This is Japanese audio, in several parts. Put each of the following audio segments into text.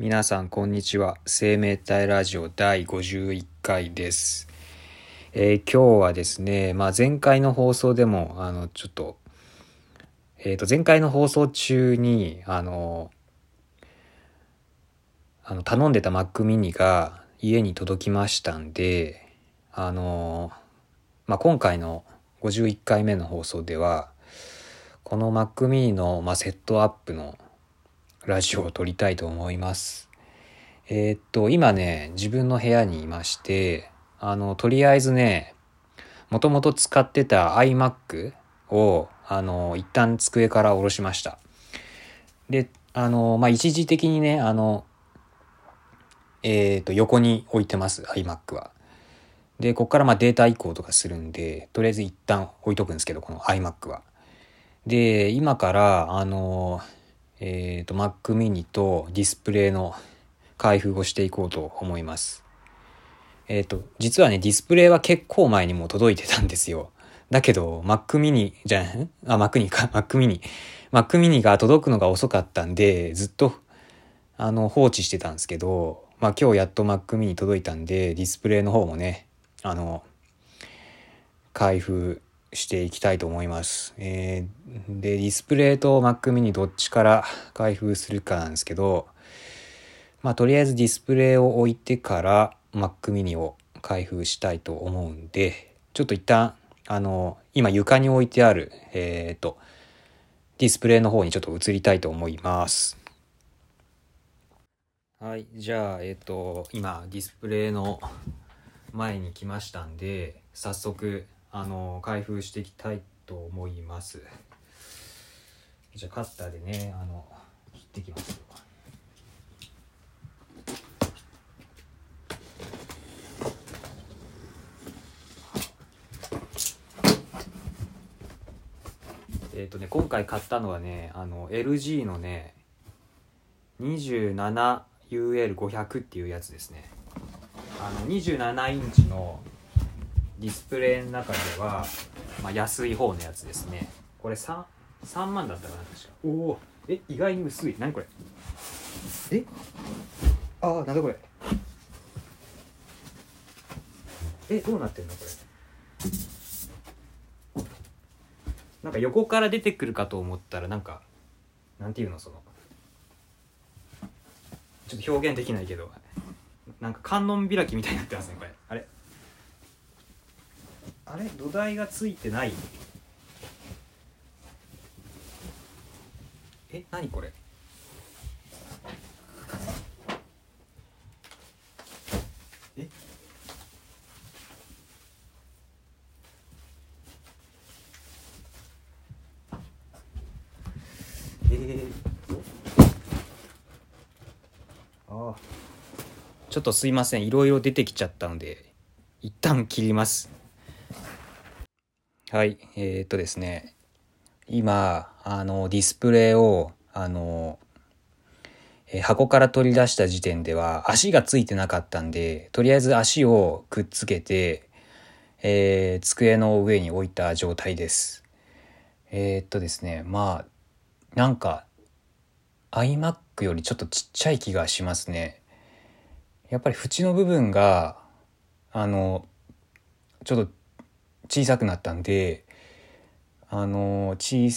皆さんこんにちは。生命体ラジオ第51回です、えー今日はですね、まあ、前回の放送でもあのちょっと,、えー、と前回の放送中にあのあの頼んでた Mac mini が家に届きましたんであの、まあ、今回の51回目の放送ではこの Mac mini の、まあ、セットアップのラジオを撮りたいと思います。えーっと、今ね、自分の部屋にいまして、あの、とりあえずね、もともと使ってた iMac を、あの、一旦机から下ろしました。で、あの、まあ、一時的にね、あの、えーっと、横に置いてます、iMac は。で、ここからまあデータ移行とかするんで、とりあえず一旦置いとくんですけど、この iMac は。で、今から、あの、えっ、と、Mac mini とディスプレイの開封をしていこうと思います。えっ、と、実はね、ディスプレイは結構前にも届いてたんですよ。だけど、Mac mini じゃん？あ、Mac mini か、Mac mini。Mac mini が届くのが遅かったんで、ずっと、あの、放置してたんですけど、まあ今日やっと Mac mini 届いたんで、ディスプレイの方もね、あの、開封していきたいと思います。えーで、ディスプレイと Mac mini どっちから開封するかなんですけど、まあとりあえずディスプレイを置いてから Mac mini を開封したいと思うんで、ちょっと一旦、あの、今床に置いてある、えっ、と、ディスプレイの方にちょっと移りたいと思います。はい、じゃあ、えっ、と、今、ディスプレイの前に来ましたんで、早速、あの、開封していきたいと思います。じゃあ、カッターでね、あの、切っていきます。えっ、とね、今回買ったのはね、あの、LG のね、27UL500 っていうやつですね。あの、27インチのディスプレイの中では、まあ、安い方のやつですね。これ 3, 3万だったかな、確か。おおえ、意外に薄い。何これ？え？ああ、なんだこれ。え、どうなってんのこれ？なんか横から出てくるかと思ったらなんかなんていうのそのちょっと表現できないけどなんか観音開きみたいになってますねこれあれ？土台がついてない？え何これ？え？えー、ああ。ちょっとすいません。いろいろ出てきちゃったので一旦切ります。はいえー、っとですね今あのディスプレイをあのえー箱から取り出した時点では足がついてなかったんでとりあえず足をくっつけて、えー机の上に置いた状態ですえー、っとですねまあなんか iMac よりちょっとちっちゃい気がしますね。やっぱり縁の部分があのちょっと小さくなったんであの小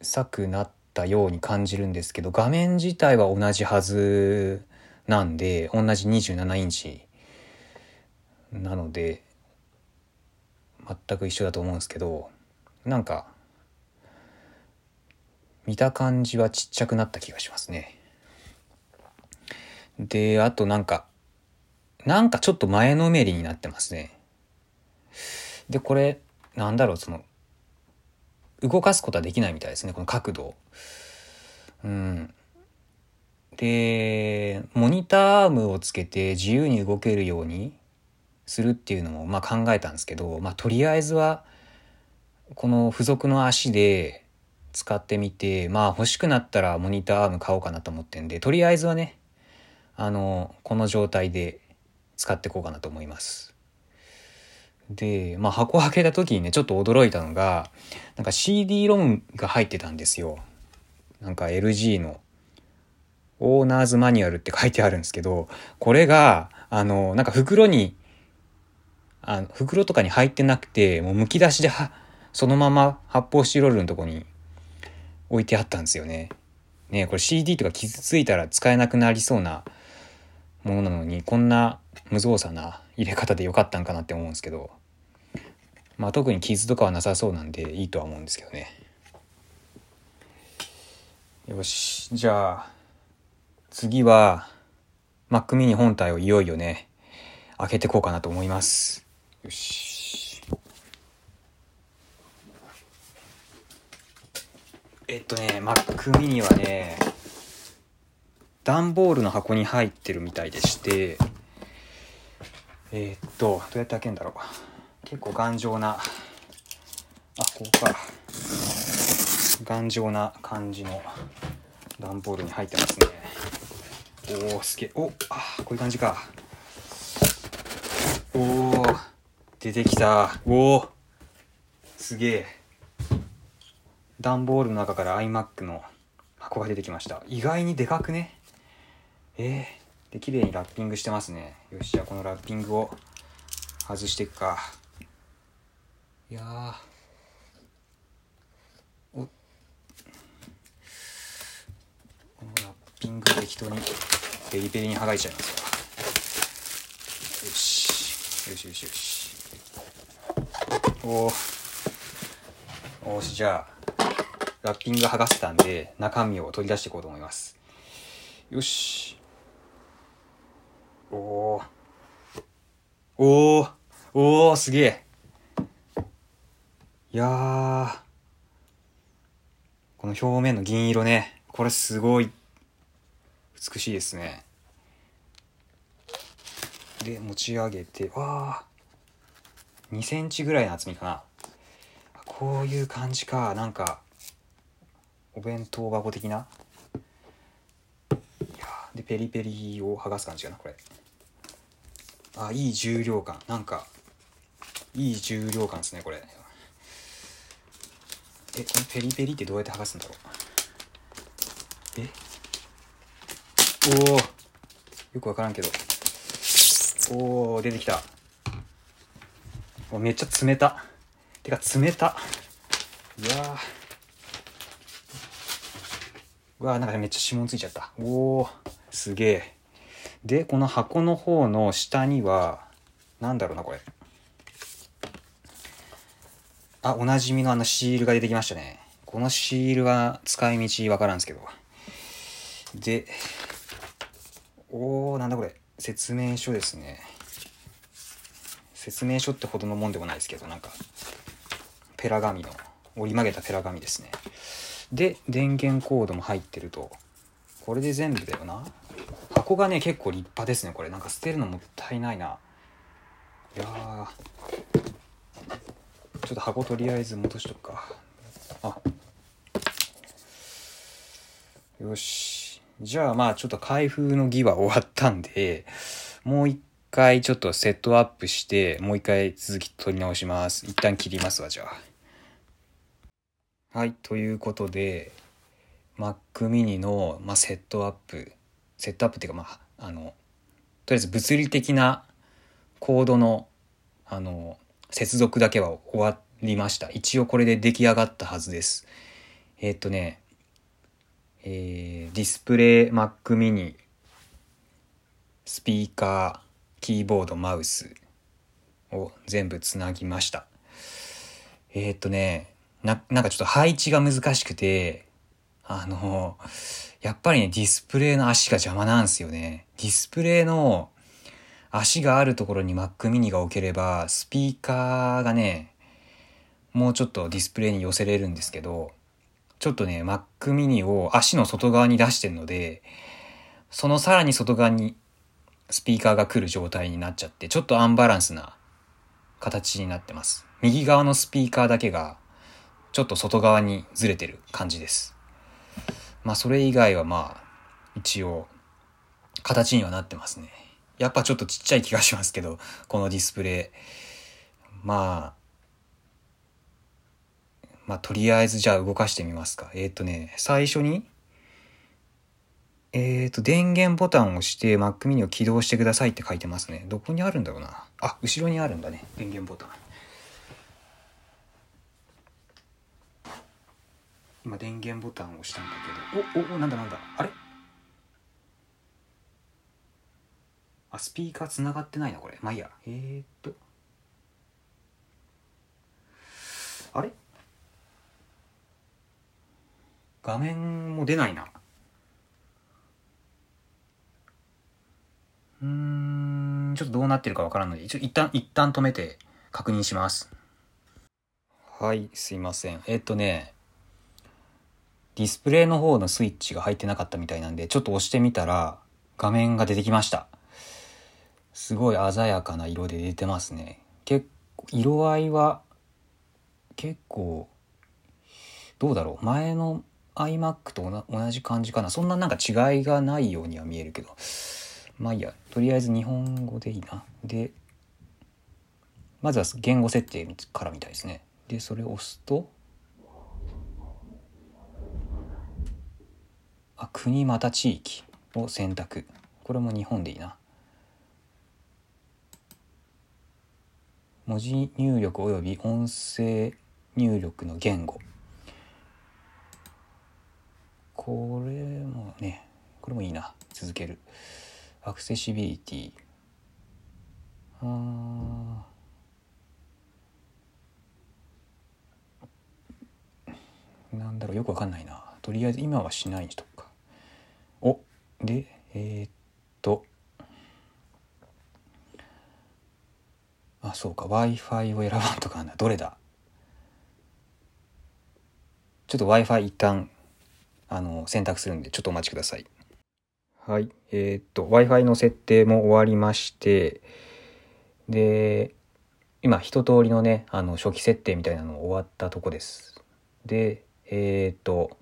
さくなったように感じるんですけど画面自体は同じはずなんで同じ27インチなので全く一緒だと思うんですけどなんか見た感じはちっちゃくなった気がしますね。で、あとなんか、なんかちょっと前のめりになってますね。で、これ、なんだろう、その、動かすことはできないみたいですね、この角度。うん。で、モニターアームをつけて自由に動けるようにするっていうのも、まあ考えたんですけど、まあとりあえずは、この付属の足で、使ってみてまあ欲しくなったらモニターアーム買おうかなと思ってんでとりあえずはねあのこの状態で使っていこうかなと思いますでまあ箱を開けた時にねちょっと驚いたのがなんか CD ロムが入ってたんですよなんか LG のオーナーズマニュアルって書いてあるんですけど、これが、あの、なんか袋に、あの袋とかに入ってなくて、もう剥き出しでは、そのまま発泡スチロールのとこに置いてあったんですよね。ねこれ CD とか傷ついたら使えなくなりそうなものなのに、こんな無造作な入れ方でよかったんかなって思うんですけど、まあ特に傷とかはなさそうなんでいいとは思うんですけどね。よし、じゃあ、次は、Mac mini 本体をいよいよね、開けてこうかなと思います。よし。えっとね、Mac mini はね、段ボールの箱に入ってるみたいでして、えー、っと、どうやって開けるんだろう。結構頑丈な、あ、ここか。頑丈な感じの段ボールに入ってますね。おお、すげえ。お、あ、こういう感じか。おお、出てきた。おお、すげえ。段ボールの中から iMac の箱が出てきました。意外にでかくね。えー、で、綺麗にラッピングしてますね。よし、じゃあこのラッピングを外していくか。いやおこのラッピング適当にペリペリに剥がれちゃいますわ。よし。よしよしよし。おお。し、じゃあ、ラッピング剥がせたんで、中身を取り出していこうと思います。よし。おー。おー。おー、すげえ。いや。この表面の銀色ね。これすごい美しいですね。で、持ち上げて、わー。2センチぐらいの厚みかな。こういう感じか。なんか、お弁当箱的な。で、ペリペリを剥がす感じかな、これ。あいい重量感。なんかいい重量感ですねこれ。えこのペリペリってどうやって剥がすんだろう？え？おおよくわからんけど。おお出てきた。めっちゃ冷た。てか冷た。うわうわーなんかめっちゃ指紋ついちゃった。おおすげえ。で、この箱の方の下には、なんだろうな、これ。あ、おなじみのあのシールが出てきましたね。このシールは使い道わからんすけど。で、おー、なんだこれ。説明書ですね。説明書ってほどのもんでもないですけど、なんか、ペラ紙の、折り曲げたペラ紙ですね。で、電源コードも入ってると。これで全部だよな。箱がね結構立派ですねこれ。なんか捨てるのもったいないな。いやちょっと箱とりあえず戻しとくか。あ。よし。じゃあまあちょっと開封の儀は終わったんでもう一回ちょっとセットアップしてもう一回続き取り直します。一旦切りますわじゃあ。はいということで Mac mini の、まあ、セットアップセットアップっていうかまああのとりあえず物理的なコードのあの接続だけは終わりました。一応これで出来上がったはずです。えー、っとねえー、ディスプレイ Mac mini スピーカーキーボードマウスを全部つなぎました。えー、っとねななんかちょっと配置が難しくてあのやっぱりね、ディスプレイの足が邪魔なんですよね。ディスプレイの足があるところに Mac mini が置ければ、スピーカーがね、もうちょっとディスプレイに寄せれるんですけど、ちょっとね、Mac mini を足の外側に出してるので、そのさらに外側にスピーカーが来る状態になっちゃって、ちょっとアンバランスな形になってます。右側のスピーカーだけが、ちょっと外側にずれてる感じです。まあそれ以外はまあ一応形にはなってますね。やっぱちょっとちっちゃい気がしますけど、このディスプレイ。まあ、まあとりあえずじゃあ動かしてみますか。えっ、ー、とね、最初に、えっ、ー、と、電源ボタンを押して Mac mini を起動してくださいって書いてますね。どこにあるんだろうな。あ、後ろにあるんだね。電源ボタン。今電源ボタンを押したんだけど、お、お、なんだなんだ。あれ？あ、スピーカー繋がってないな、これ。まあいいや。えー、っと。あれ？画面も出ないな。うん、ちょっとどうなってるかわからんので、一応一旦、一旦止めて確認します。はい、すいません。えっとね、ディスプレイの方のスイッチが入ってなかったみたいなんで、ちょっと押してみたら画面が出てきました。すごい鮮やかな色で出てますね。結構、色合いは結構、どうだろう。前の iMac と同じ感じかな。そんななんか違いがないようには見えるけど。まあいいや。とりあえず日本語でいいな。で、まずは言語設定からみたいですね。で、それを押すと、国また地域を選択。これも日本でいいな。文字入力及び音声入力の言語。これもねこれもいいな。続ける。アクセシビリティ。あなんだろう。よくわかんないな。とりあえず今はしないにと。でえー、っと。あそうか w i f i を選ばんとかなどれだ？ちょっと w i f i 一旦あの選択するんでちょっとお待ちください。はいえー、っと w i f i の設定も終わりましてで今一通りのねあの初期設定みたいなの終わったとこです。でえー、っと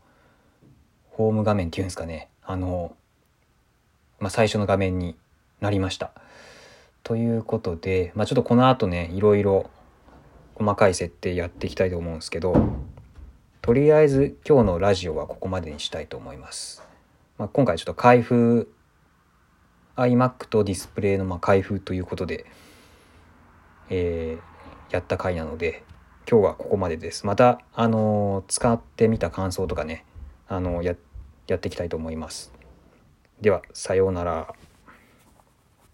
ホーム画面っていうんですかね。あの、まあ、最初の画面になりましたということで、まあ、ちょっとこの後ね、いろいろ細かい設定やっていきたいと思うんですけど、とりあえず今日のラジオはここまでにしたいと思います。まあ、今回ちょっと開封、iMac とディスプレイのま開封ということで、えー、やった回なので、今日はここまでです。また、あのー、使ってみた感想とかね、あのー、や、やっていきたいと思います。では、さようなら。